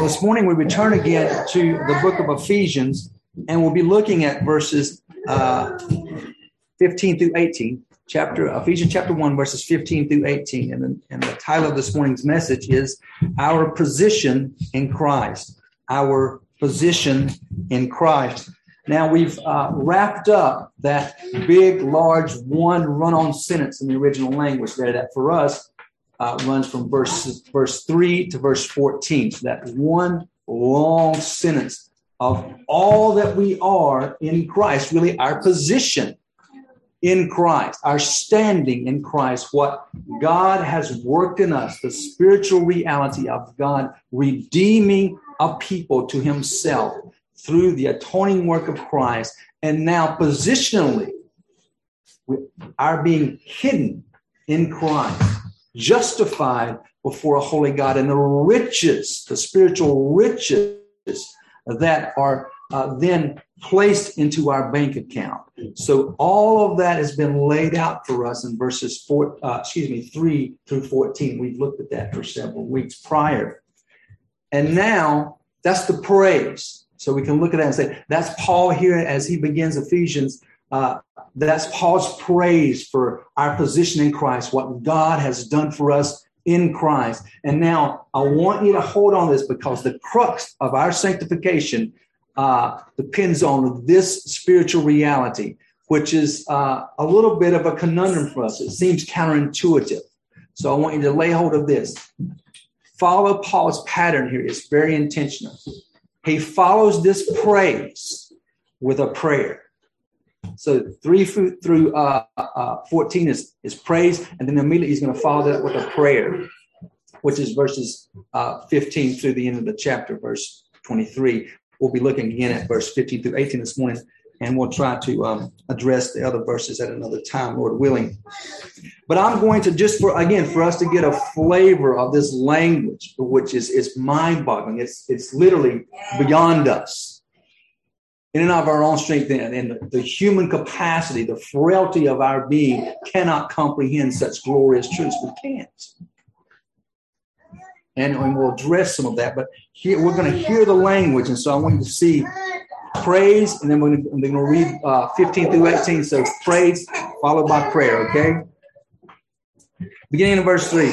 This morning we return again to the book of Ephesians, and we'll be looking at verses uh, 15 through 18. Chapter Ephesians chapter 1, verses 15 through 18. And the, and the title of this morning's message is Our Position in Christ. Our Position in Christ. Now we've uh, wrapped up that big, large one run-on sentence in the original language there that for us uh, runs from verse verse three to verse fourteen. So that one long sentence of all that we are in Christ, really our position in Christ, our standing in Christ, what God has worked in us, the spiritual reality of God redeeming a people to Himself through the atoning work of Christ, and now positionally, we are being hidden in Christ, justified before a holy God, and the riches, the spiritual riches that are uh, then placed into our bank account. So all of that has been laid out for us in verses four, uh, excuse me, three through 14. We've looked at that for several weeks prior. And now that's the praise. So we can look at that and say, that's Paul here as he begins Ephesians. Uh, that's Paul's praise for our position in Christ, what God has done for us in Christ. And now I want you to hold on this because the crux of our sanctification uh, depends on this spiritual reality, which is uh, a little bit of a conundrum for us. It seems counterintuitive. So I want you to lay hold of this. Follow Paul's pattern here. It's very intentional. He follows this praise with a prayer. So three through uh, uh, 14 is, is praise, and then immediately he's going to follow that with a prayer, which is verses uh, 15 through the end of the chapter, verse 23. We'll be looking again at verse 15 through 18 this morning and we'll try to um, address the other verses at another time, Lord willing. But I'm going to just for again for us to get a flavor of this language, which is is mind-boggling. It's it's literally beyond us. In and of our own strength and, and the, the human capacity, the frailty of our being cannot comprehend such glorious truths. We can't. And, and we'll address some of that, but here we're going to hear the language, and so I want you to see praise, and then we're going to read uh, 15 through 18. So praise followed by prayer, okay? Beginning in verse 3.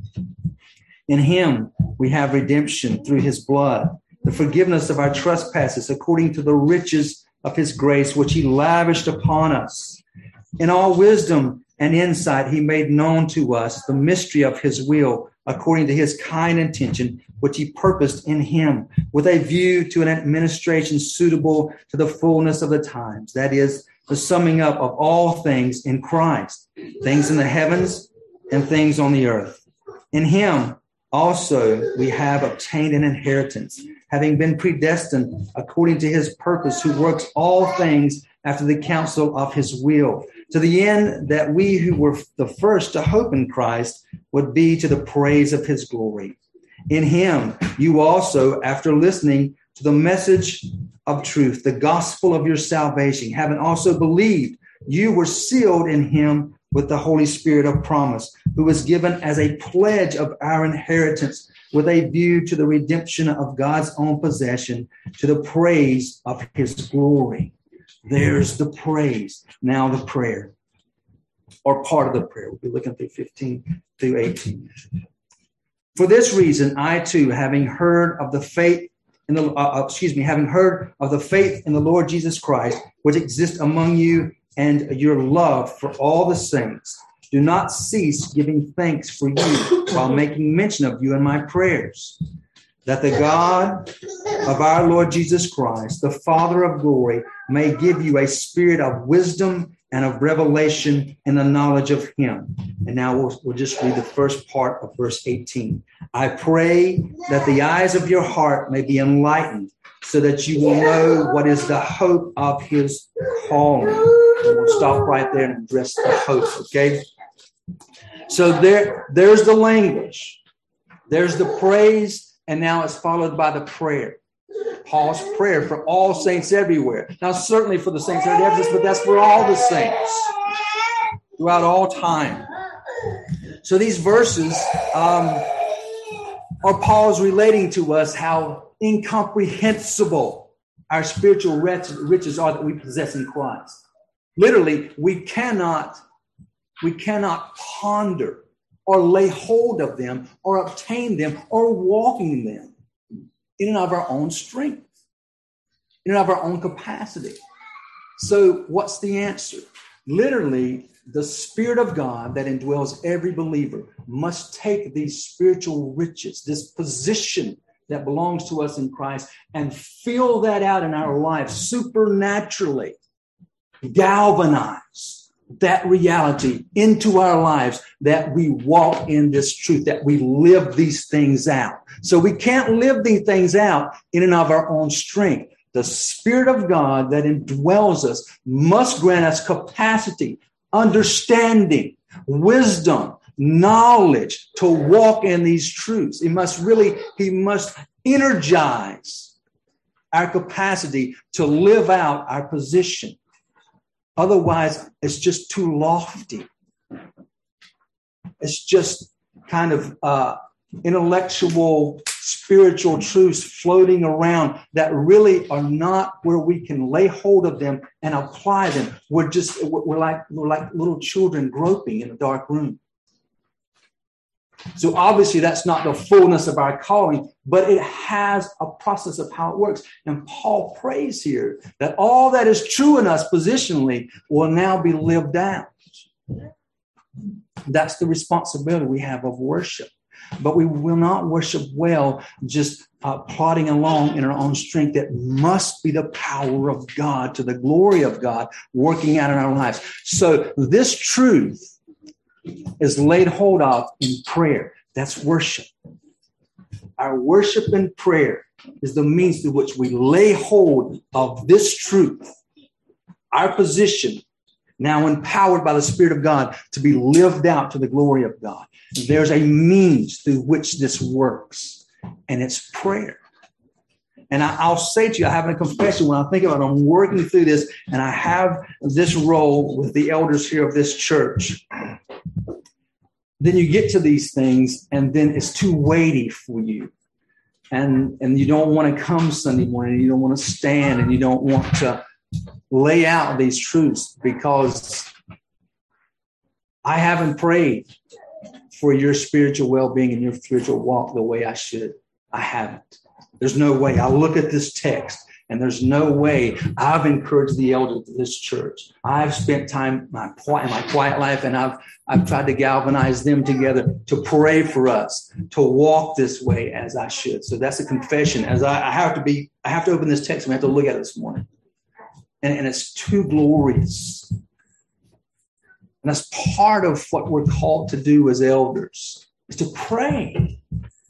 In him we have redemption through his blood, the forgiveness of our trespasses according to the riches of his grace, which he lavished upon us. In all wisdom and insight, he made known to us the mystery of his will according to his kind intention, which he purposed in him with a view to an administration suitable to the fullness of the times. That is the summing up of all things in Christ, things in the heavens and things on the earth. In him also we have obtained an inheritance, having been predestined according to his purpose, who works all things after the counsel of his will to the end that we who were the first to hope in Christ would be to the praise of his glory. In him, you also, after listening to the message of truth, the gospel of your salvation, having also believed, you were sealed in him with the Holy Spirit of promise, who was given as a pledge of our inheritance with a view to the redemption of God's own possession, to the praise of his glory. There's the praise. Now the prayer, or part of the prayer. We'll be looking through 15 through 18. For this reason, I too, having heard of the faith in the, uh, uh, excuse me, having heard of the faith in the Lord Jesus Christ, which exists among you, and your love for all the saints, do not cease giving thanks for you while making mention of you in my prayers that the God of our Lord Jesus Christ, the Father of glory, may give you a spirit of wisdom and of revelation and the knowledge of him. And now we'll, we'll just read the first part of verse 18. I pray that the eyes of your heart may be enlightened so that you will know what is the hope of his calling. And we'll stop right there and address the hope, okay? So there, there's the language, there's the praise, and now it's followed by the prayer. Paul's prayer for all saints everywhere. Now, certainly for the saints at Ephesus, but that's for all the saints throughout all time. So these verses um, are Paul's relating to us how incomprehensible our spiritual riches are that we possess in Christ. Literally, we cannot, we cannot ponder or lay hold of them or obtain them or walk in them in and of our own strength, in and of our own capacity. So, what's the answer? Literally, the Spirit of God that indwells every believer must take these spiritual riches, this position that belongs to us in Christ, and fill that out in our lives supernaturally, galvanize that reality into our lives that we walk in this truth, that we live these things out. So we can't live these things out in and of our own strength. The Spirit of God that indwells us must grant us capacity, understanding, wisdom, knowledge to walk in these truths. He must really, he must energize our capacity to live out our position. Otherwise, it's just too lofty. It's just kind of uh, intellectual, spiritual truths floating around that really are not where we can lay hold of them and apply them. We're just we're like we're like little children groping in a dark room. So obviously that's not the fullness of our calling, but it has a process of how it works. And Paul prays here that all that is true in us positionally will now be lived out. That's the responsibility we have of worship. But we will not worship well just uh, plodding along in our own strength. It must be the power of God to the glory of God working out in our lives. So this truth is laid hold of in prayer. That's worship. Our worship and prayer is the means through which we lay hold of this truth, our position, now empowered by the Spirit of God to be lived out to the glory of God. There's a means through which this works, and it's prayer. And I, will say to you, I have a confession. When I think about it, I'm working through this, and I have this role with the elders here of this church. Then you get to these things and then it's too weighty for you. And and you don't want to come sunday morning you don't want to stand and you don't want to lay out these truths because i haven't prayed for your spiritual well-being and your spiritual walk the way i should. I haven't there's no way i look at this text and there's no way I've encouraged the elders of this church. I've spent time in my quiet life and I've, I've tried to galvanize them together to pray for us, to walk this way as I should. So that's a confession. As I, I have to be, I have to open this text I have to look at it this morning. And, and it's too glorious. And that's part of what we're called to do as elders is to pray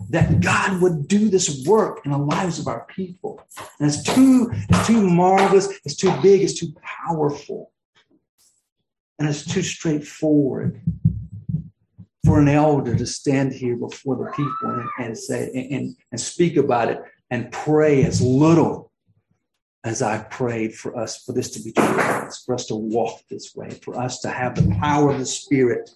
that God would do this work in the lives of our people. And it's too, it's too marvelous, it's too big, it's too powerful, and it's too straightforward for an elder to stand here before the people and, and say and, and speak about it and pray as little as I prayed for us for this to be true, for us to walk this way, for us to have the power of the Spirit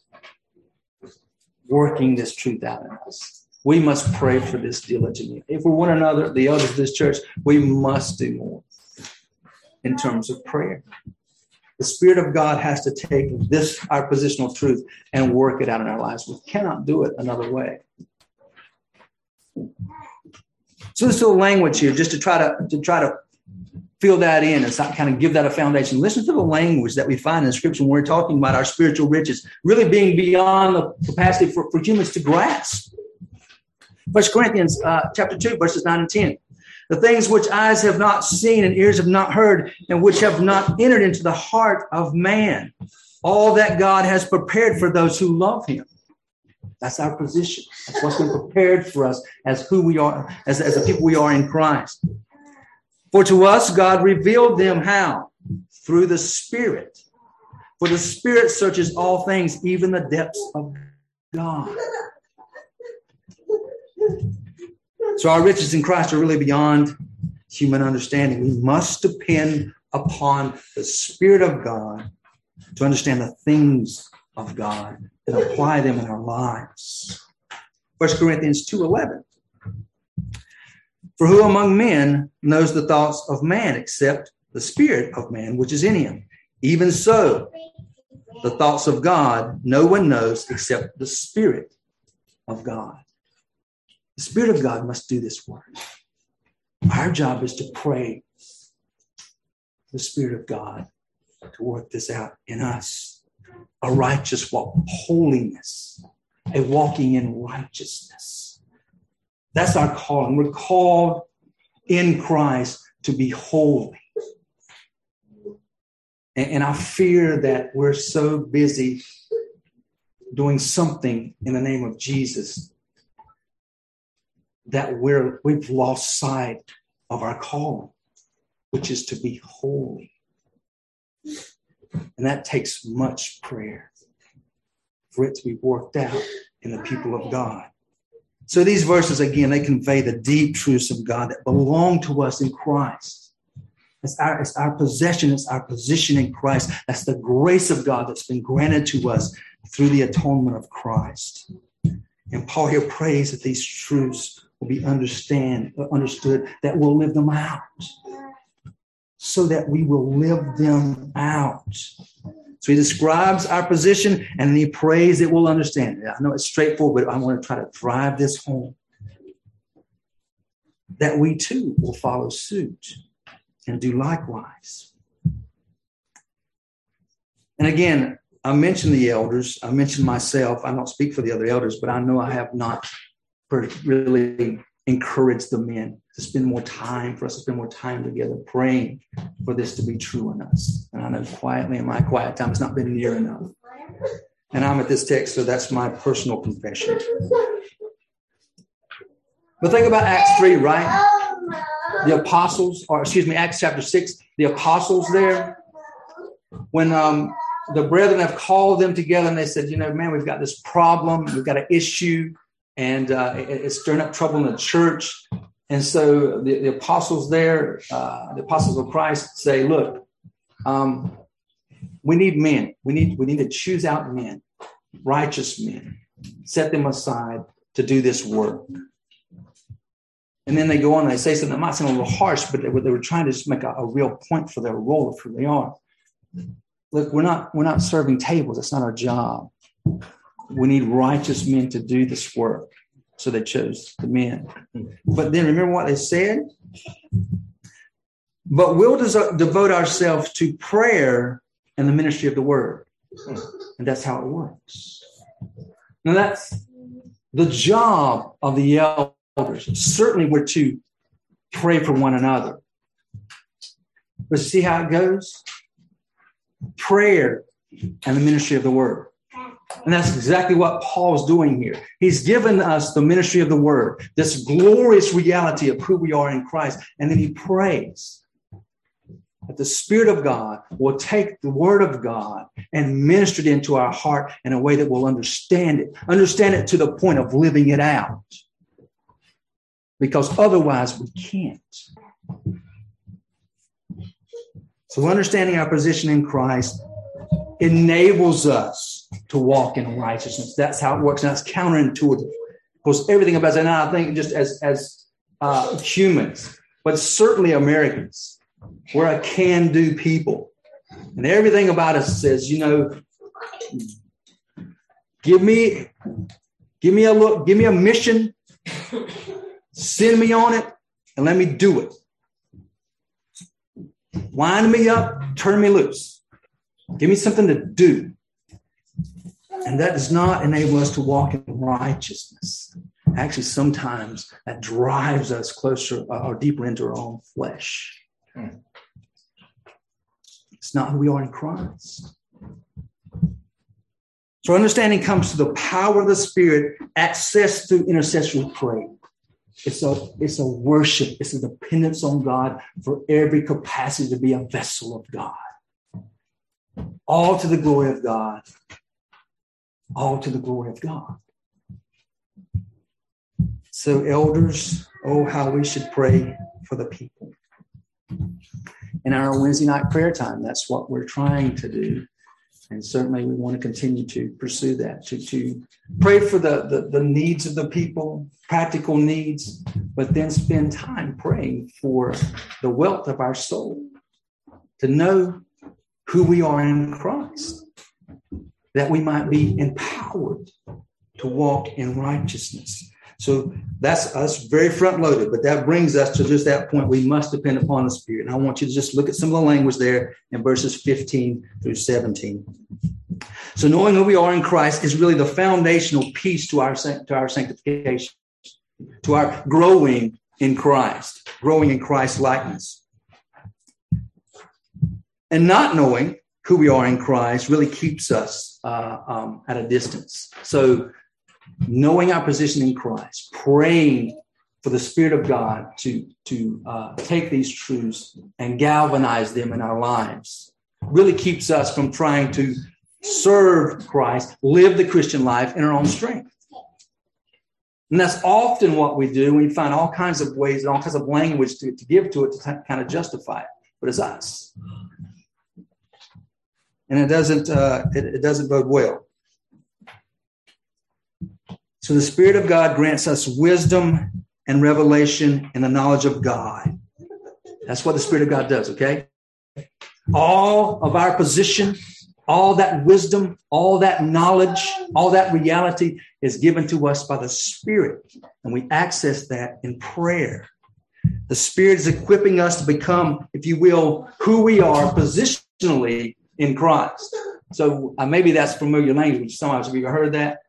working this truth out in us we must pray for this diligently. If we want another, the elders of this church, we must do more in terms of prayer. The Spirit of God has to take this, our positional truth, and work it out in our lives. We cannot do it another way. So there's still language here, just to try to, to try to fill that in and kind of give that a foundation. Listen to the language that we find in Scripture when we're talking about our spiritual riches, really being beyond the capacity for, for humans to grasp. First Corinthians uh, chapter 2, verses 9 and 10. the things which eyes have not seen and ears have not heard, and which have not entered into the heart of man. All that God has prepared for those who love him. That's our position. That's what's been prepared for us as who we are, as, as the people we are in Christ. For to us, God revealed them how? Through the Spirit. For the Spirit searches all things, even the depths of God. So our riches in Christ are really beyond human understanding. We must depend upon the Spirit of God to understand the things of God and apply them in our lives. 1 Corinthians 2.11 For who among men knows the thoughts of man except the spirit of man which is in him? Even so, the thoughts of God no one knows except the spirit of God. The spirit of God must do this work. Our job is to pray the spirit of God to work this out in us a righteous walk, holiness, a walking in righteousness. That's our calling. We're called in Christ to be holy. And, and I fear that we're so busy doing something in the name of Jesus that we're we've lost sight of our calling, which is to be holy. And that takes much prayer for it to be worked out in the people of God. So these verses, again, they convey the deep truths of God that belong to us in Christ. It's our, it's our possession, it's our position in Christ. That's the grace of God that's been granted to us through the atonement of Christ. And Paul here prays that these truths will be understand, understood, that we'll live them out so that we will live them out. So he describes our position and he prays that we'll understand. I know it's straightforward, but I want to try to drive this home. That we too will follow suit and do likewise. And again, I mentioned the elders, I mentioned myself. I don't speak for the other elders, but I know I have not really encourage the men to spend more time, for us to spend more time together praying for this to be true in us. And I know quietly in my quiet time, it's not been near enough. And I'm at this text, so that's my personal confession. But think about Acts 3, right? The apostles, or excuse me, Acts chapter 6, the apostles there, when um, the brethren have called them together and they said, you know, man, we've got this problem, we've got an issue, and uh, it's stirring up trouble in the church. And so the, the apostles there, uh, the apostles of Christ say, look, um, we need men. We need, we need to choose out men, righteous men, set them aside to do this work. And then they go on and they say something that might sound a little harsh, but they were, they were trying to just make a, a real point for their role of who they are. Look, we're not, we're not serving tables. That's not our job. We need righteous men to do this work. So they chose the men. But then remember what they said? But we'll des- devote ourselves to prayer and the ministry of the word. And that's how it works. Now, that's the job of the elders. Certainly, we're to pray for one another. But see how it goes? Prayer and the ministry of the word. And that's exactly what Paul's doing here. He's given us the ministry of the word, this glorious reality of who we are in Christ. And then he prays that the Spirit of God will take the word of God and minister it into our heart in a way that we'll understand it, understand it to the point of living it out. Because otherwise we can't. So understanding our position in Christ enables us to walk in righteousness. That's how it works. And that's counterintuitive. Of course, everything about and I think just as, as uh, humans, but certainly Americans, we're a can do people. And everything about us says, you know, give me give me a look, give me a mission, send me on it, and let me do it. Wind me up, turn me loose. Give me something to do. And that does not enable us to walk in righteousness. actually sometimes that drives us closer uh, or deeper into our own flesh. Hmm. It's not who we are in Christ. So understanding comes to the power of the Spirit, access through intercessory prayer. It's a, it's a worship, it's a dependence on God for every capacity to be a vessel of God. All to the glory of God. All to the glory of God. So, elders, oh, how we should pray for the people. In our Wednesday night prayer time, that's what we're trying to do. And certainly we want to continue to pursue that, to, to pray for the, the, the needs of the people, practical needs, but then spend time praying for the wealth of our soul, to know who we are in Christ, that we might be empowered to walk in righteousness. So that's us very front loaded, but that brings us to just that point. We must depend upon the Spirit. And I want you to just look at some of the language there in verses 15 through 17. So knowing who we are in Christ is really the foundational piece to our, to our sanctification, to our growing in Christ, growing in Christ likeness. And not knowing who we are in Christ really keeps us uh, um, at a distance. So knowing our position in Christ, praying for the Spirit of God to, to uh, take these truths and galvanize them in our lives really keeps us from trying to serve Christ, live the Christian life in our own strength. And that's often what we do. We find all kinds of ways and all kinds of language to, to give to it to t- kind of justify it. But it's us. And it doesn't, uh, it, it doesn't bode well. So the Spirit of God grants us wisdom and revelation and the knowledge of God. That's what the Spirit of God does, okay? All of our position, all that wisdom, all that knowledge, all that reality is given to us by the Spirit. And we access that in prayer. The Spirit is equipping us to become, if you will, who we are positionally in Christ. So uh, maybe that's familiar language. Some of us have heard that?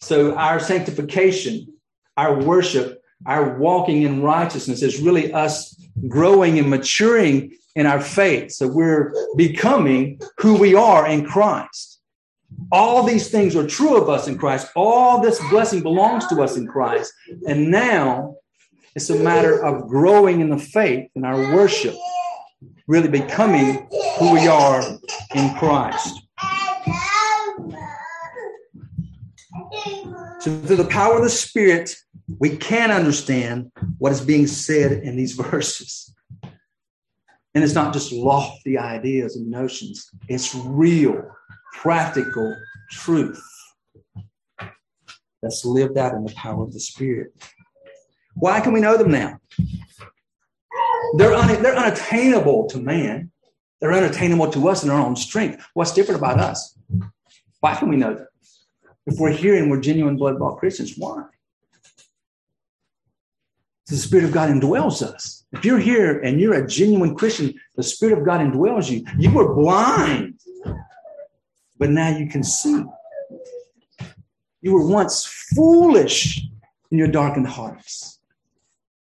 So our sanctification, our worship, our walking in righteousness is really us growing and maturing in our faith. So we're becoming who we are in Christ. All these things are true of us in Christ. All this blessing belongs to us in Christ. And now it's a matter of growing in the faith and our worship, really becoming who we are in Christ. So, through the power of the Spirit, we can understand what is being said in these verses. And it's not just lofty ideas and notions, it's real, practical truth that's lived out in the power of the Spirit. Why can we know them now? They're, un- they're unattainable to man. They're unattainable to us in our own strength. What's different about us? Why can we know them? If we're here and we're genuine blood bought Christians, why? The Spirit of God indwells us. If you're here and you're a genuine Christian, the Spirit of God indwells you. You were blind, but now you can see. You were once foolish in your darkened hearts.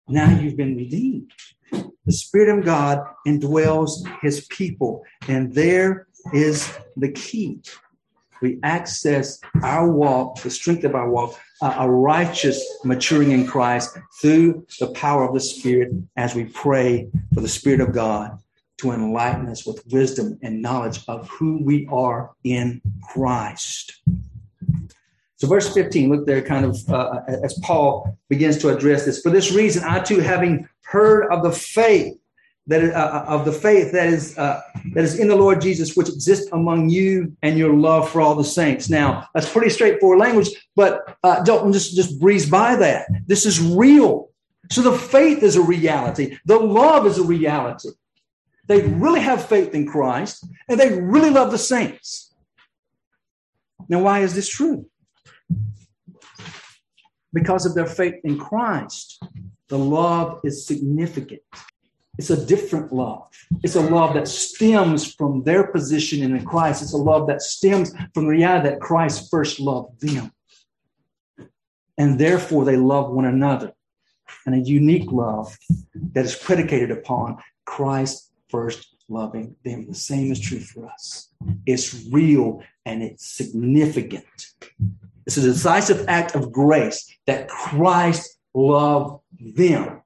Now you've been redeemed. The Spirit of God indwells his people, and there is the key we access our walk, the strength of our walk, uh, a righteous maturing in Christ through the power of the Spirit as we pray for the Spirit of God to enlighten us with wisdom and knowledge of who we are in Christ. So, verse 15, look there, kind of uh, as Paul begins to address this. For this reason, I too, having heard of the faith that uh, uh, of the faith that is uh, that is in the Lord Jesus, which exists among you, and your love for all the saints. Now, that's pretty straightforward language, but uh, don't just just breeze by that. This is real. So the faith is a reality. The love is a reality. They really have faith in Christ, and they really love the saints. Now, why is this true? Because of their faith in Christ, the love is significant. It's a different love. It's a love that stems from their position in Christ. It's a love that stems from the reality that Christ first loved them. and therefore they love one another. And a unique love that is predicated upon Christ first loving them. The same is true for us. It's real and it's significant. It's a decisive act of grace that Christ loved them.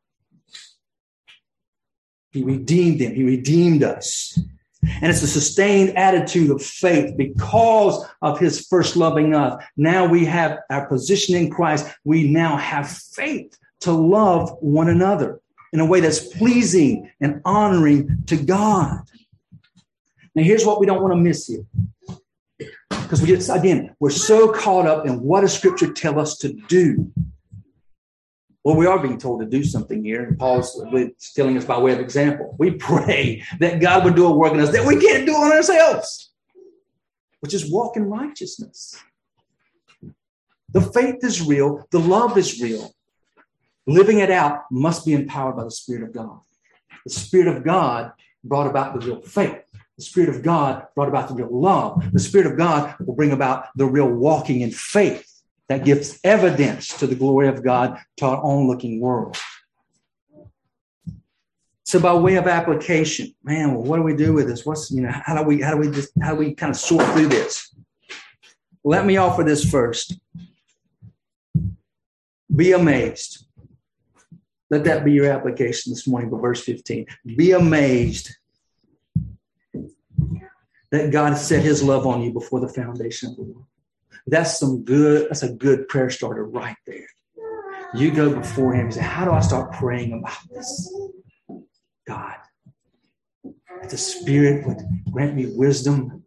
He redeemed them. He redeemed us. And it's a sustained attitude of faith because of his first loving us. Now we have our position in Christ. We now have faith to love one another in a way that's pleasing and honoring to God. Now, here's what we don't want to miss here. Because we just, again, we're so caught up in what does Scripture tell us to do. Well, we are being told to do something here, and Paul's telling us by way of example. We pray that God would do a work in us that we can't do on ourselves, which is walk in righteousness. The faith is real, the love is real. Living it out must be empowered by the Spirit of God. The Spirit of God brought about the real faith. The Spirit of God brought about the real love. The Spirit of God will bring about the real walking in faith that gives evidence to the glory of God to our onlooking world. So by way of application, man, well, what do we do with this? What's you know, how do we how do we just how do we kind of sort through this? Let me offer this first. Be amazed. Let that be your application this morning for verse 15. Be amazed that God set his love on you before the foundation of the world. That's some good, that's a good prayer starter right there. You go before him and say, How do I start praying about this? God, that the Spirit would grant me wisdom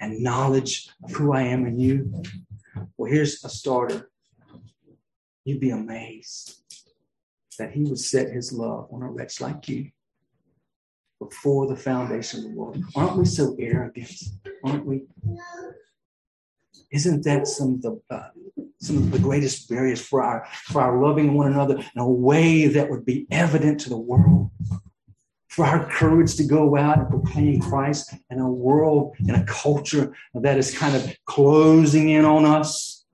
and knowledge of who I am in you. Well, here's a starter. You'd be amazed that he would set his love on a wretch like you before the foundation of the world. Aren't we so arrogant? Aren't we? Isn't that some of the uh, some of the greatest barriers for our for our loving one another in a way that would be evident to the world? For our courage to go out and proclaim Christ in a world, in a culture that is kind of closing in on us.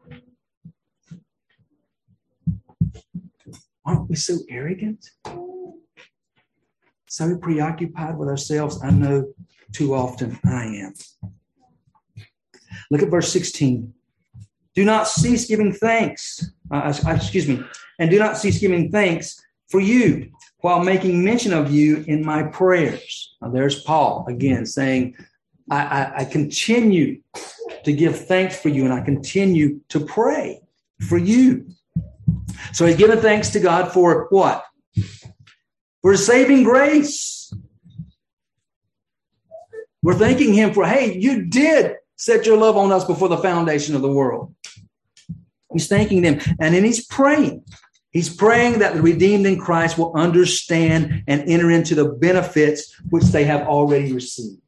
Aren't we so arrogant? So preoccupied with ourselves? I know too often I am. Look at verse 16. Do not cease giving thanks. Uh, uh, excuse me. And do not cease giving thanks for you while making mention of you in my prayers. Now, there's Paul again saying, I, I, I continue to give thanks for you and I continue to pray for you. So he's giving thanks to God for what? For saving grace. We're thanking him for, hey, you did set your love on us before the foundation of the world. He's thanking them. And then he's praying. He's praying that the redeemed in Christ will understand and enter into the benefits which they have already received.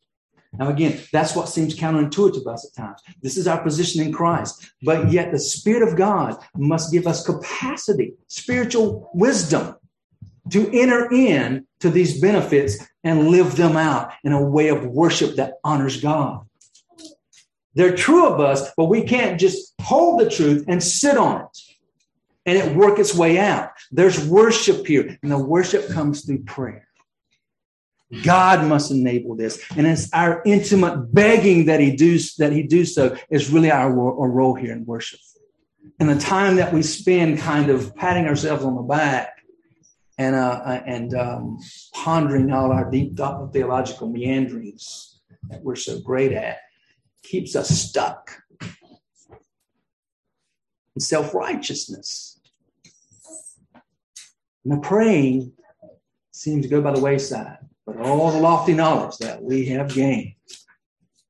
Now, again, that's what seems counterintuitive to us at times. This is our position in Christ. But yet, the Spirit of God must give us capacity, spiritual wisdom to enter in to these benefits and live them out in a way of worship that honors God. They're true of us, but we can't just hold the truth and sit on it and it work its way out. There's worship here, and the worship comes through prayer. God must enable this, and it's our intimate begging that He do that He do so is really our, our role here in worship. And the time that we spend kind of patting ourselves on the back and uh, uh and um, pondering all our deep theological meanderings that we're so great at keeps us stuck in self righteousness. And the praying seems to go by the wayside, but all the lofty knowledge that we have gained,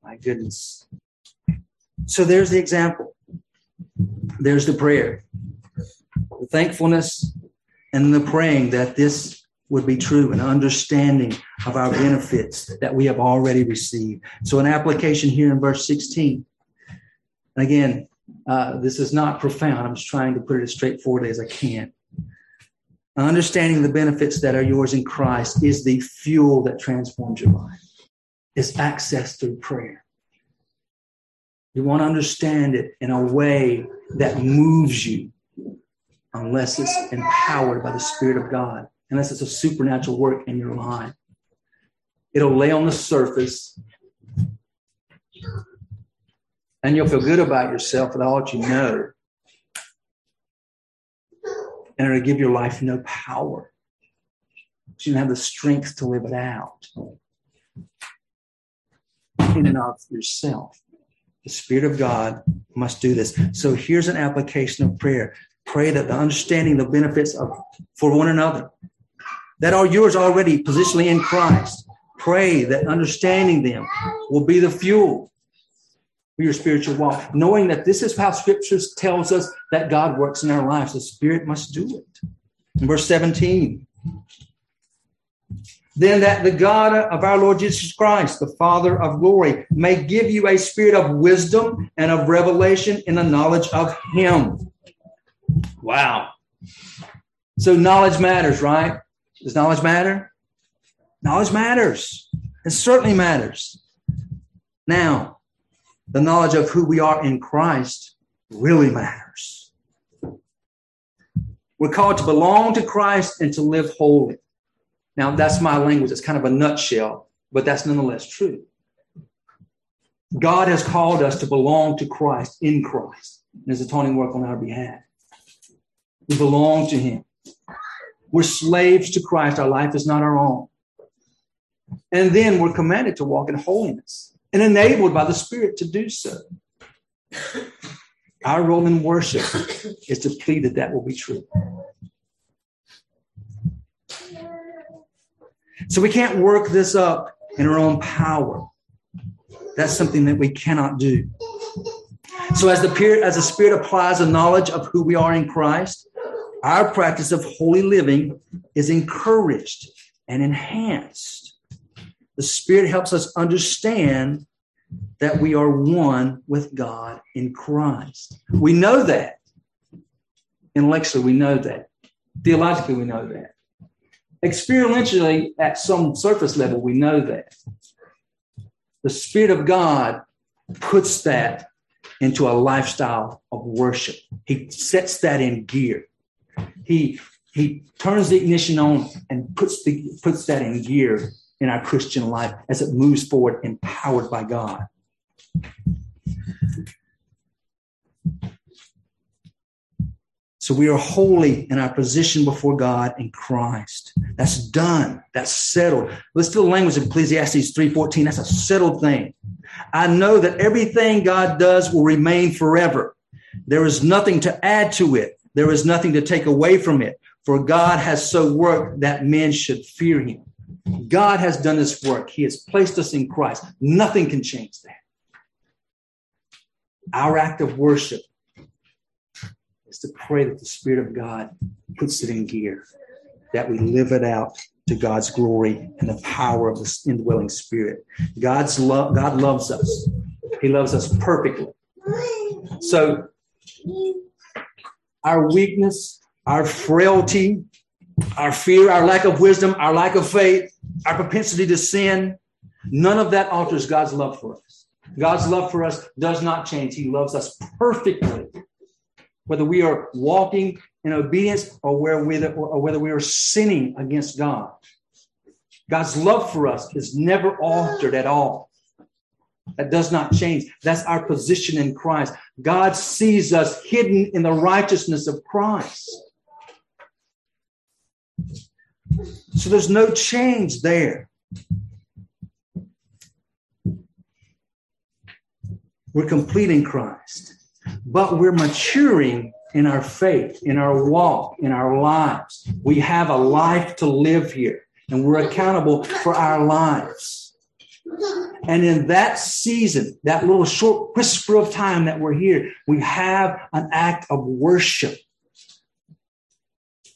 my goodness. So there's the example. There's the prayer, the thankfulness, and the praying that this would be true, an understanding of our benefits that we have already received. So, an application here in verse 16. Again, uh, this is not profound. I'm just trying to put it as straightforward as I can. Understanding the benefits that are yours in Christ is the fuel that transforms your life. It's access through prayer. You want to understand it in a way that moves you unless it's empowered by the Spirit of God, unless it's a supernatural work in your life. It'll lay on the surface, and you'll feel good about yourself with all that you know. And it'll give your life no power. You don't have the strength to live it out in and of yourself. The Spirit of God must do this. So here's an application of prayer. Pray that the understanding the benefits of for one another that are yours already positionally in Christ. Pray that understanding them will be the fuel for your spiritual walk, knowing that this is how scriptures tells us that God works in our lives. The Spirit must do it. In verse 17 then that the God of our Lord Jesus Christ, the Father of glory, may give you a spirit of wisdom and of revelation in the knowledge of Him. Wow. So knowledge matters, right? Does knowledge matter? Knowledge matters. It certainly matters. Now, the knowledge of who we are in Christ really matters. We're called to belong to Christ and to live holy. Now, that's my language. It's kind of a nutshell, but that's nonetheless true. God has called us to belong to Christ in Christ and his atoning work on our behalf. We belong to him. We're slaves to Christ. Our life is not our own. And then we're commanded to walk in holiness and enabled by the Spirit to do so. Our role in worship is to plead that that will be true. So we can't work this up in our own power. That's something that we cannot do. So as the as the Spirit applies the knowledge of who we are in Christ, our practice of holy living is encouraged and enhanced. The Spirit helps us understand that we are one with God in Christ. We know that. Intellectually, we know that. Theologically, we know that. Experientially, at some surface level, we know that. The Spirit of God puts that into a lifestyle of worship. He sets that in gear. He he turns the ignition on and puts the puts that in gear in our Christian life as it moves forward, empowered by God. So we are holy in our position before God in Christ. That's done. That's settled. Let's do the language of Ecclesiastes 3.14. That's a settled thing. I know that everything God does will remain forever. There is nothing to add to it. There is nothing to take away from it. For God has so worked that men should fear him. God has done this work. He has placed us in Christ. Nothing can change that. Our act of worship is to pray that the Spirit of God puts it in gear, that we live it out to God's glory and the power of the indwelling Spirit. God's love, God loves us. He loves us perfectly. So our weakness, our frailty, our fear, our lack of wisdom, our lack of faith, our propensity to sin, none of that alters God's love for us. God's love for us does not change. He loves us perfectly whether we are walking in obedience or, whether we are sinning against God. God's love for us is never altered at all. That does not change. That's our position in Christ. God sees us hidden in the righteousness of Christ. So there's no change there. We're complete in Christ but we're maturing in our faith, in our walk, in our lives. We have a life to live here, and we're accountable for our lives. And in that season, that little short whisper of time that we're here, we have an act of worship.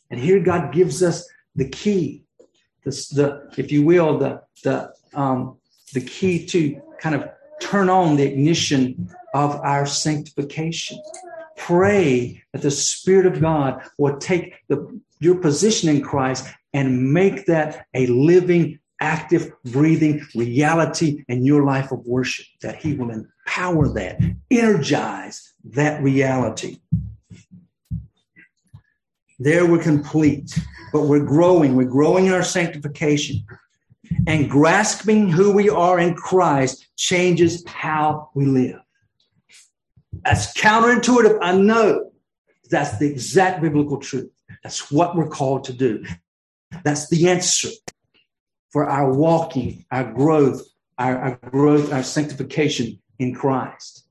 And here God gives us the key, the, the if you will, the the um, the key to kind of turn on the ignition of our sanctification. Pray that the Spirit of God will take the, your position in Christ and make that a living, active, breathing reality in your life of worship, that He will empower that, energize that reality. There we're complete, but we're growing. We're growing in our sanctification. And grasping who we are in Christ changes how we live. That's counterintuitive. I know that's the exact biblical truth. That's what we're called to do. That's the answer for our walking, our growth, our, our growth, our sanctification in Christ.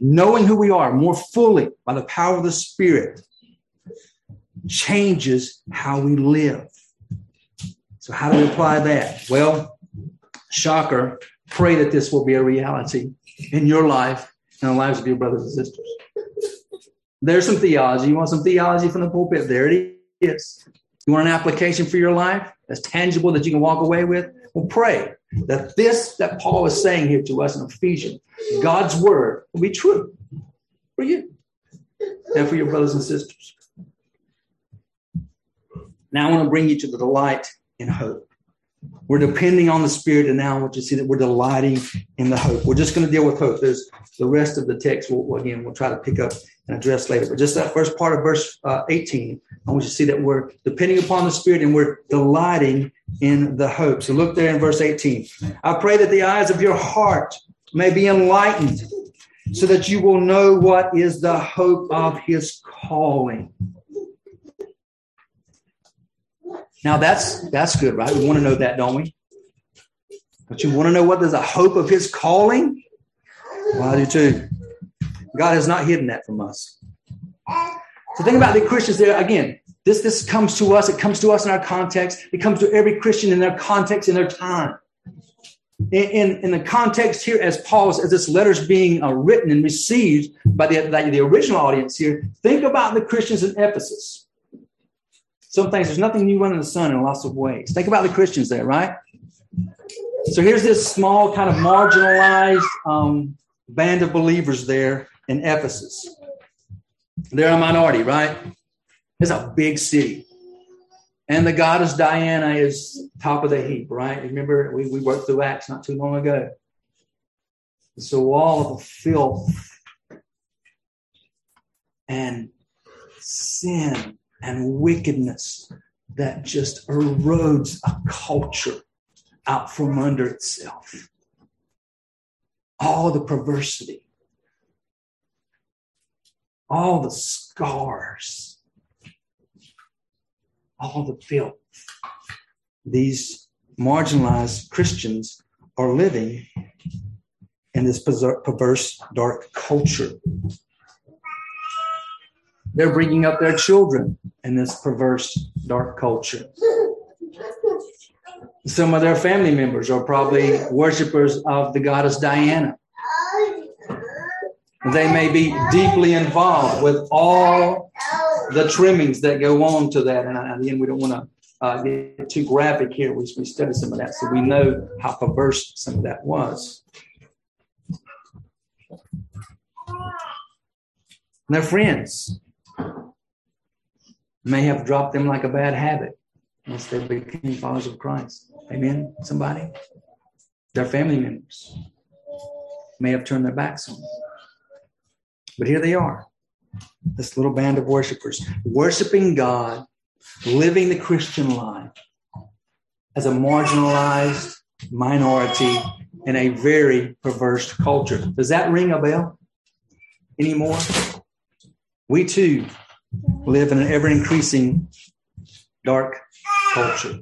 Knowing who we are more fully by the power of the Spirit changes how we live. So, how do we apply that? Well, shocker, pray that this will be a reality in your life and the lives of your brothers and sisters. There's some theology. You want some theology from the pulpit? There it is. You want an application for your life that's tangible that you can walk away with? Well, pray that this that Paul is saying here to us in Ephesians, God's word, will be true for you and for your brothers and sisters. Now I want to bring you to the delight in hope. We're depending on the Spirit, and now I want you to see that we're delighting in the hope. We're just going to deal with hope. There's the rest of the text. We'll, again, we'll try to pick up and address later. But just that first part of verse uh, 18, I want you to see that we're depending upon the Spirit and we're delighting in the hope. So look there in verse 18. I pray that the eyes of your heart may be enlightened so that you will know what is the hope of his calling. Now that's that's good, right? We want to know that, don't we? But you want to know what is the hope of his calling? Well, I do too. God has not hidden that from us. So think about the Christians there again. This this comes to us. It comes to us in our context. It comes to every Christian in their context in their time. In, in, in the context here, as Paul's as this letter's being uh, written and received by the, the the original audience here, think about the Christians in Ephesus. Some things there's nothing new under the sun in lots of ways. Think about the Christians there, right? So here's this small kind of marginalized um, band of believers there in Ephesus. They're a minority, right? It's a big city. And the goddess Diana is top of the heap, right? Remember, we, we worked through Acts not too long ago. So all of the filth and sin and wickedness that just erodes a culture out from under itself. All the perversity, all the scars, all the filth. These marginalized Christians are living in this perverse, dark culture. They're bringing up their children in this perverse, dark culture. Some of their family members are probably worshippers of the goddess Diana. They may be deeply involved with all the trimmings that go on to that. And again, we don't want to uh, get too graphic here. We, we study some of that so we know how perverse some of that was. their friends may have dropped them like a bad habit once they became followers of Christ. Amen. Somebody, their family members may have turned their backs on them. But here they are, this little band of worshipers, worshiping God, living the Christian life as a marginalized minority in a very perverse culture. Does that ring a bell anymore? We too live in an ever increasing dark culture.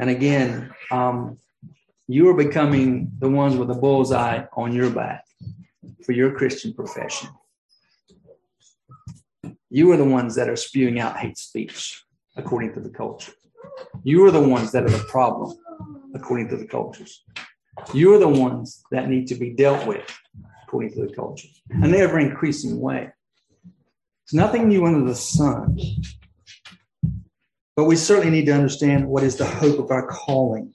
And again, um, you are becoming the ones with a bullseye on your back for your Christian profession. You are the ones that are spewing out hate speech according to the culture. You are the ones that are the problem according to the cultures. You are the ones that need to be dealt with according to the culture, an ever increasing way. It's nothing new under the sun. But we certainly need to understand what is the hope of our calling.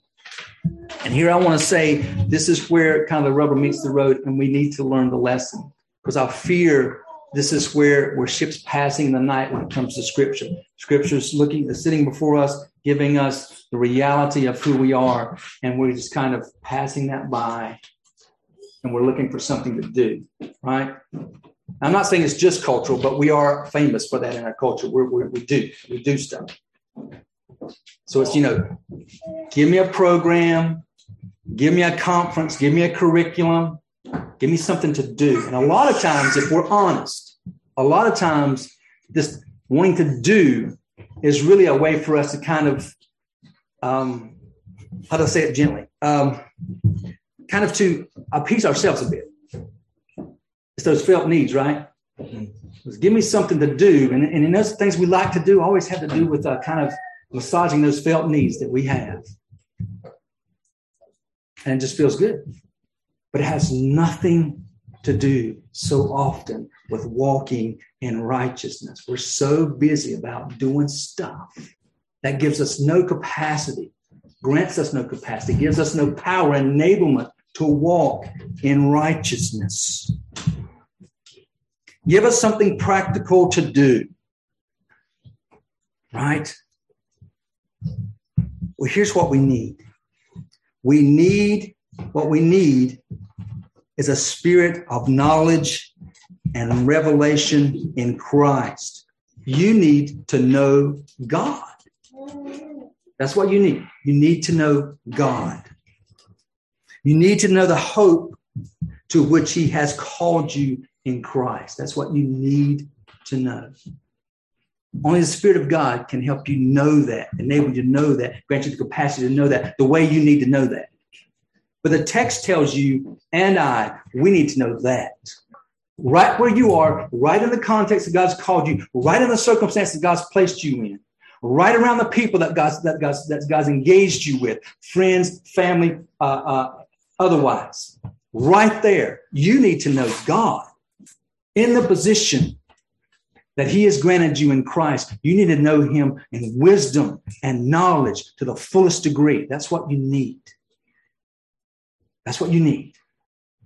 And here I want to say this is where kind of the rubber meets the road, and we need to learn the lesson because I fear this is where where ships passing in the night when it comes to Scripture. Scripture is looking, sitting before us, giving us the reality of who we are, and we're just kind of passing that by, and we're looking for something to do, right? I'm not saying it's just cultural, but we are famous for that in our culture. We're, we're, we do, we do stuff. So it's, you know, give me a program, give me a conference, give me a curriculum, give me something to do. And a lot of times, if we're honest, a lot of times this wanting to do is really a way for us to kind of, um, how do I say it gently? Um, kind of to appease ourselves a bit. It's those felt needs, right? Give me something to do. And, and in those things we like to do always have to do with uh, kind of massaging those felt needs that we have. And it just feels good. But it has nothing to do so often with walking in righteousness. We're so busy about doing stuff that gives us no capacity, grants us no capacity, gives us no power, enablement to walk in righteousness. Give us something practical to do. Right? Well, here's what we need. We need what we need is a spirit of knowledge and revelation in Christ. You need to know God. That's what you need. You need to know God. You need to know the hope to which He has called you in Christ. That's what you need to know. Only the Spirit of God can help you know that, enable you to know that, grant you the capacity to know that the way you need to know that. But the text tells you and I, we need to know that. Right where you are, right in the context that God's called you, right in the circumstances God's placed you in, right around the people that God's, that God's, that God's engaged you with, friends, family, uh, uh, otherwise. Right there, you need to know God in the position that he has granted you in Christ. You need to know him in wisdom and knowledge to the fullest degree. That's what you need. That's what you need.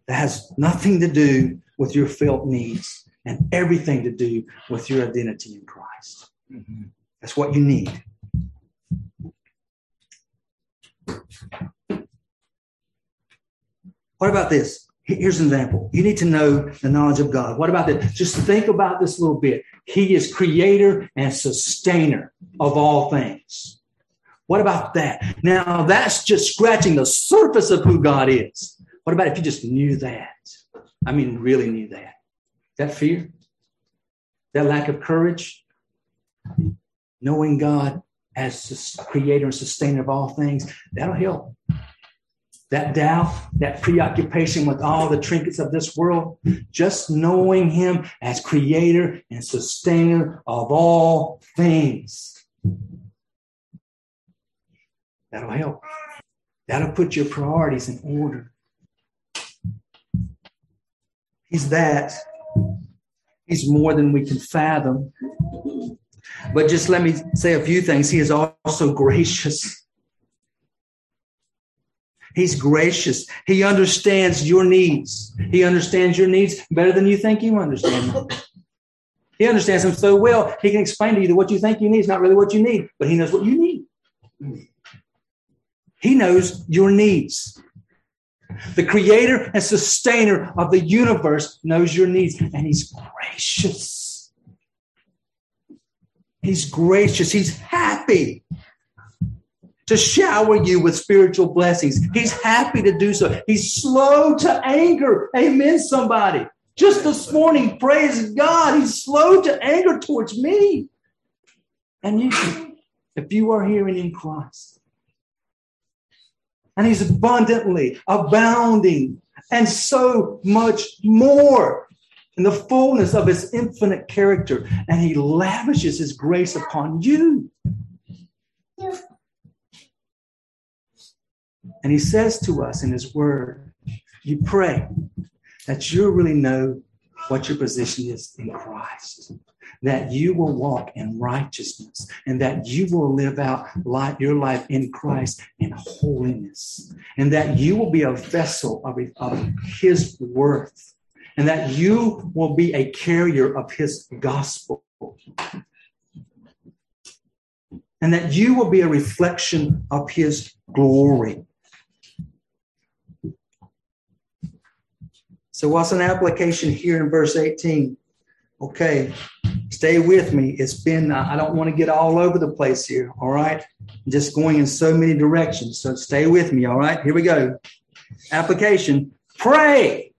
That has nothing to do with your felt needs and everything to do with your identity in Christ. Mm-hmm. That's what you need. What about this? Here's an example. You need to know the knowledge of God. What about that? Just think about this a little bit. He is creator and sustainer of all things. What about that? Now, that's just scratching the surface of who God is. What about if you just knew that? I mean, really knew that. That fear? That lack of courage? Knowing God as creator and sustainer of all things, that'll help. That doubt, that preoccupation with all the trinkets of this world, just knowing Him as creator and sustainer of all things That'll help. That'll put your priorities in order. He's that. He's more than we can fathom. But just let me say a few things. He is also gracious. He's gracious. He understands your needs. He understands your needs better than you think you understand. He understands them so well, he can explain to you that what you think you need is not really what you need, but he knows what you need. He knows your needs. The creator and sustainer of the universe knows your needs, and he's gracious. He's gracious. He's happy to shower you with spiritual blessings. He's happy to do so. He's slow to anger. Amen, somebody. Just this morning, praise God, he's slow to anger towards me. And you, if you are hearing in Christ, and he's abundantly abounding and so much more in the fullness of his infinite character and he lavishes his grace upon you and he says to us in his word you pray that you really know what your position is in christ that you will walk in righteousness and that you will live out life, your life in Christ in holiness and that you will be a vessel of, of his worth and that you will be a carrier of his gospel and that you will be a reflection of his glory. So, what's an application here in verse 18? Okay, stay with me. It's been, I don't want to get all over the place here, all right? Just going in so many directions. So, stay with me, all right? Here we go. Application pray.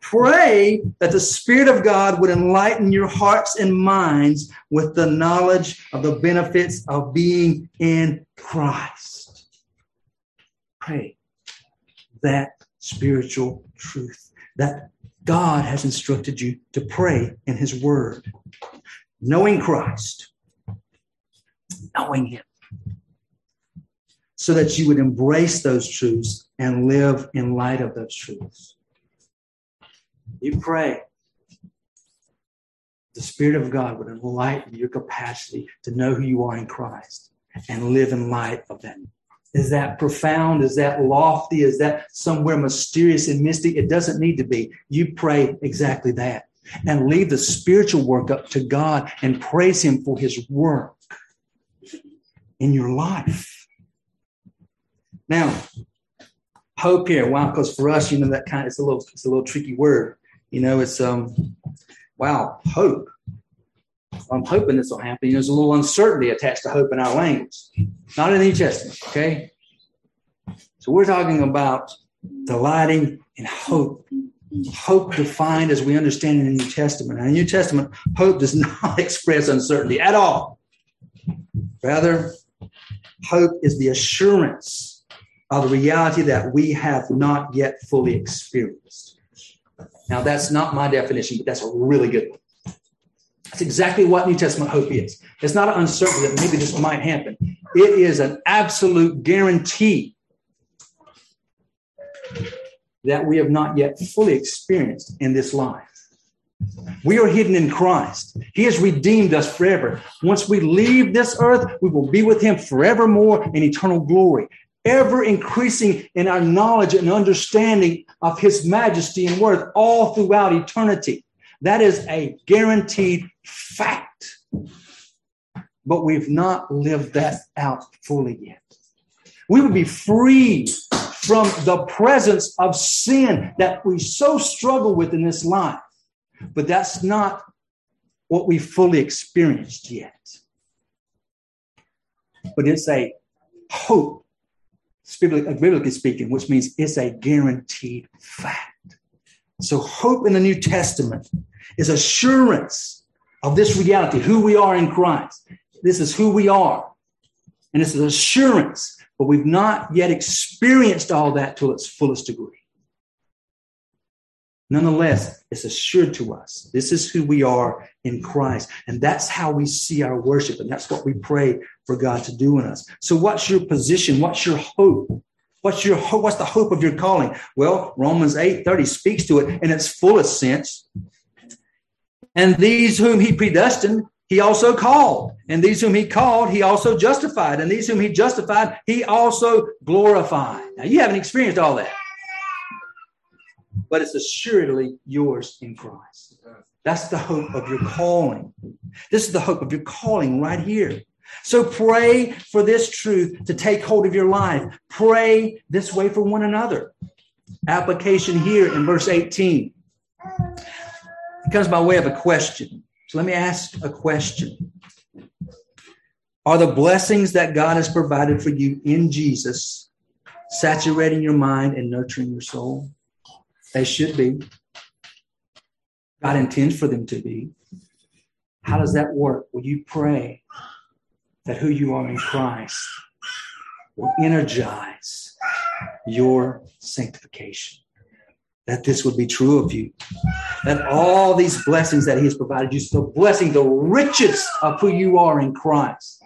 Pray that the Spirit of God would enlighten your hearts and minds with the knowledge of the benefits of being in Christ. Pray that spiritual truth that God has instructed you to pray in His Word. Knowing Christ, knowing Him, so that you would embrace those truths and live in light of those truths. You pray. The Spirit of God would enlighten your capacity to know who you are in Christ and live in light of that is that profound? Is that lofty? Is that somewhere mysterious and mystic? It doesn't need to be. You pray exactly that and leave the spiritual work up to God and praise Him for His work in your life. Now, hope here. Wow, because for us, you know, that kind of it's a little it's a little tricky word. You know, it's um wow, hope. I'm hoping this will happen. There's a little uncertainty attached to hope in our language, not in the New Testament. Okay, so we're talking about delighting in hope. Hope defined as we understand in the New Testament. In the New Testament, hope does not express uncertainty at all. Rather, hope is the assurance of the reality that we have not yet fully experienced. Now, that's not my definition, but that's a really good one. That's exactly what New Testament hope is. It's not an uncertainty that maybe this might happen. It is an absolute guarantee that we have not yet fully experienced in this life. We are hidden in Christ. He has redeemed us forever. Once we leave this earth, we will be with Him forevermore in eternal glory, ever increasing in our knowledge and understanding of His majesty and worth all throughout eternity. That is a guaranteed fact. But we've not lived that out fully yet. We would be free from the presence of sin that we so struggle with in this life. But that's not what we fully experienced yet. But it's a hope, uh, biblically speaking, which means it's a guaranteed fact. So, hope in the New Testament is assurance of this reality, who we are in Christ. This is who we are. And it's an assurance, but we've not yet experienced all that to its fullest degree. Nonetheless, it's assured to us. This is who we are in Christ. And that's how we see our worship. And that's what we pray for God to do in us. So what's your position? What's your hope? What's your hope? What's the hope of your calling? Well, Romans 8 30 speaks to it in its fullest sense. And these whom he predestined, he also called. And these whom he called, he also justified. And these whom he justified, he also glorified. Now, you haven't experienced all that, but it's assuredly yours in Christ. That's the hope of your calling. This is the hope of your calling right here. So pray for this truth to take hold of your life. Pray this way for one another. Application here in verse 18. It comes by way of a question. So let me ask a question. Are the blessings that God has provided for you in Jesus saturating your mind and nurturing your soul? They should be. God intends for them to be. How does that work? Will you pray that who you are in Christ will energize your sanctification? That this would be true of you. That all these blessings that He has provided you, the blessing, the riches of who you are in Christ,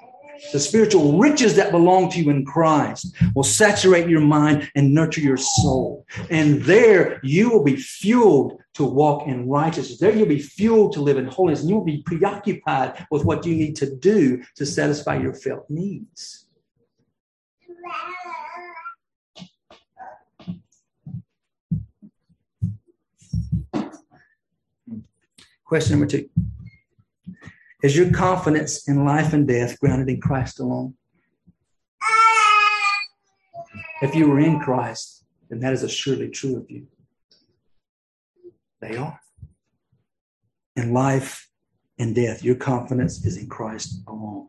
the spiritual riches that belong to you in Christ will saturate your mind and nurture your soul. And there you will be fueled to walk in righteousness. There you'll be fueled to live in holiness. And you'll be preoccupied with what you need to do to satisfy your felt needs. Question number two Is your confidence in life and death grounded in Christ alone? If you were in Christ, then that is assuredly true of you. They are. In life and death, your confidence is in Christ alone.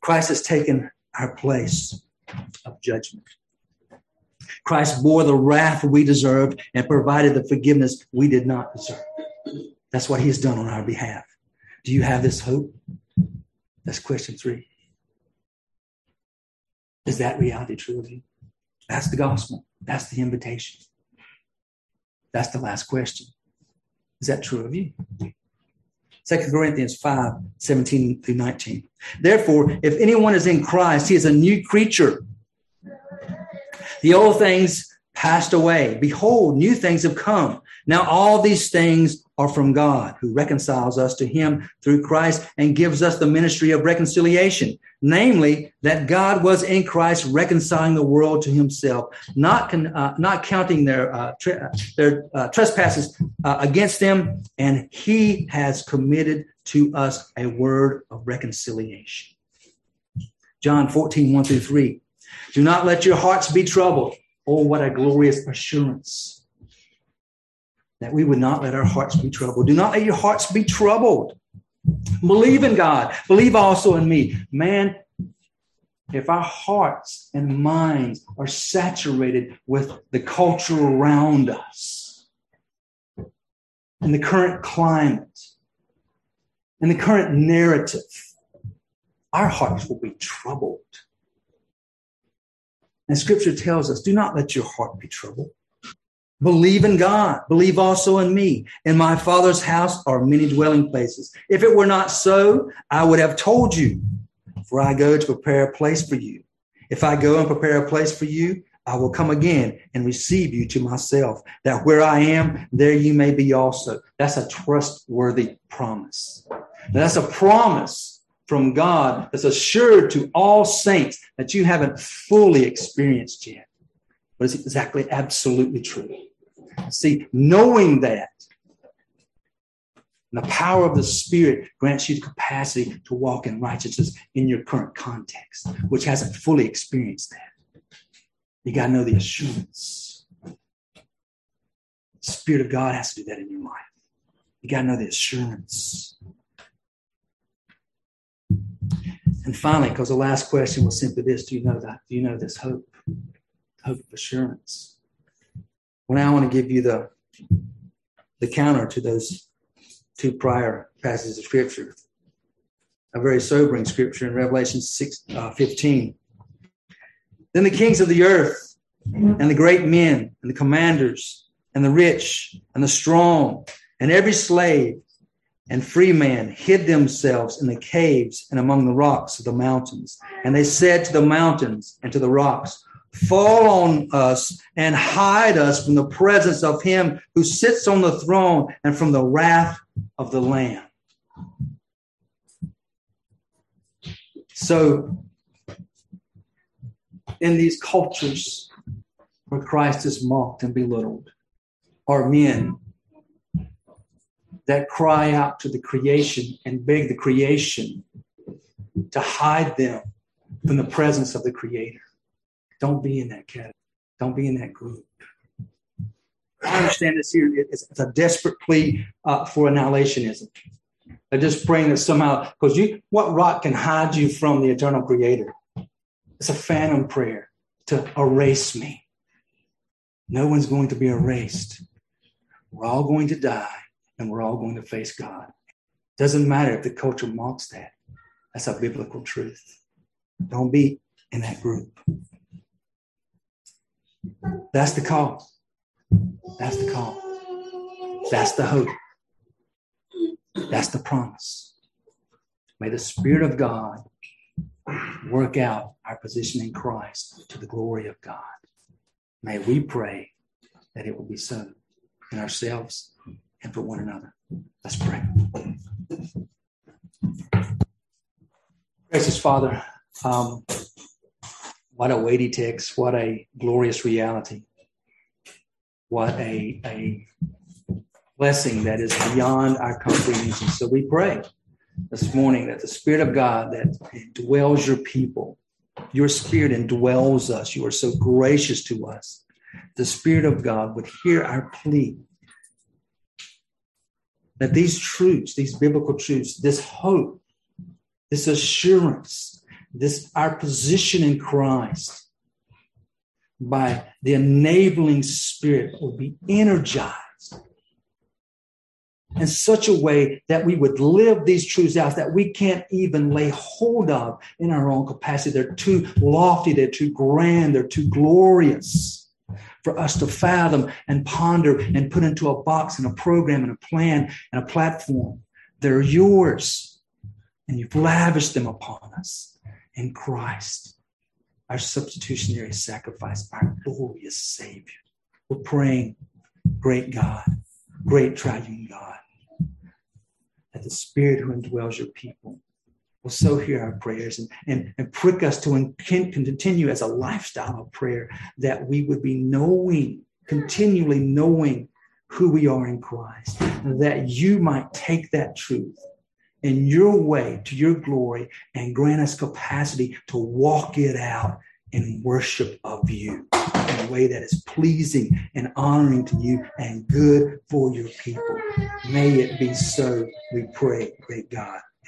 Christ has taken our place of judgment. Christ bore the wrath we deserved and provided the forgiveness we did not deserve. That's what he's done on our behalf. Do you have this hope? That's question three. Is that reality true of you? That's the gospel. That's the invitation. That's the last question. Is that true of you? 2 Corinthians 5 17 through 19. Therefore, if anyone is in Christ, he is a new creature. The old things passed away. Behold, new things have come. Now, all these things are from God, who reconciles us to him through Christ and gives us the ministry of reconciliation. Namely, that God was in Christ reconciling the world to himself, not, con, uh, not counting their, uh, tre- their uh, trespasses uh, against them, and he has committed to us a word of reconciliation. John 14, 1 through 3. Do not let your hearts be troubled. Oh, what a glorious assurance that we would not let our hearts be troubled. Do not let your hearts be troubled. Believe in God. Believe also in me. Man, if our hearts and minds are saturated with the culture around us and the current climate and the current narrative, our hearts will be troubled. And scripture tells us do not let your heart be troubled. Believe in God. Believe also in me. In my Father's house are many dwelling places. If it were not so, I would have told you, for I go to prepare a place for you. If I go and prepare a place for you, I will come again and receive you to myself, that where I am, there you may be also. That's a trustworthy promise. Now, that's a promise from God that's assured to all saints that you haven't fully experienced yet. But it's exactly absolutely true. See, knowing that, the power of the Spirit grants you the capacity to walk in righteousness in your current context, which hasn't fully experienced that. You got to know the assurance. The Spirit of God has to do that in your life. You got to know the assurance. And finally, because the last question was simply this: Do you know that? Do you know this hope? Hope of assurance. Well, now I want to give you the, the counter to those two prior passages of Scripture. A very sobering scripture in Revelation 6, uh, 15. Then the kings of the earth and the great men and the commanders and the rich and the strong and every slave and free man hid themselves in the caves and among the rocks of the mountains. And they said to the mountains and to the rocks, fall on us and hide us from the presence of him who sits on the throne and from the wrath of the Lamb. So, in these cultures where Christ is mocked and belittled, are men that cry out to the creation and beg the creation to hide them from the presence of the Creator. Don't be in that category. Don't be in that group. I understand this here. It's, a desperate plea uh, for annihilationism. They're just praying that somehow, because you, what rock can hide you from the eternal Creator? It's a phantom prayer to erase me. No one's going to be erased. We're all going to die, and we're all going to face God. Doesn't matter if the culture mocks that. That's a biblical truth. Don't be in that group. That's the call. That's the call. That's the hope. That's the promise. May the Spirit of God work out our position in Christ to the glory of God. May we pray that it will be so in ourselves and for one another. Let's pray. Gracious Father, um, what a weighty text. What a glorious reality. What a, a blessing that is beyond our comprehension. So we pray this morning that the Spirit of God that dwells your people, your Spirit indwells us. You are so gracious to us the Spirit of God would hear our plea that these truths, these biblical truths, this hope, this assurance, this our position in Christ by the enabling spirit will be energized in such a way that we would live these truths out that we can't even lay hold of in our own capacity. They're too lofty, they're too grand, they're too glorious for us to fathom and ponder and put into a box and a program and a plan and a platform. They're yours, and you've lavished them upon us in Christ, our substitutionary sacrifice, our glorious Savior. We're praying, great God, great triune God, that the Spirit who indwells your people will so hear our prayers and, and, and prick us to continue as a lifestyle of prayer that we would be knowing, continually knowing who we are in Christ, that you might take that truth in your way to your glory and grant us capacity to walk it out in worship of you in a way that is pleasing and honoring to you and good for your people. May it be so, we pray, great God.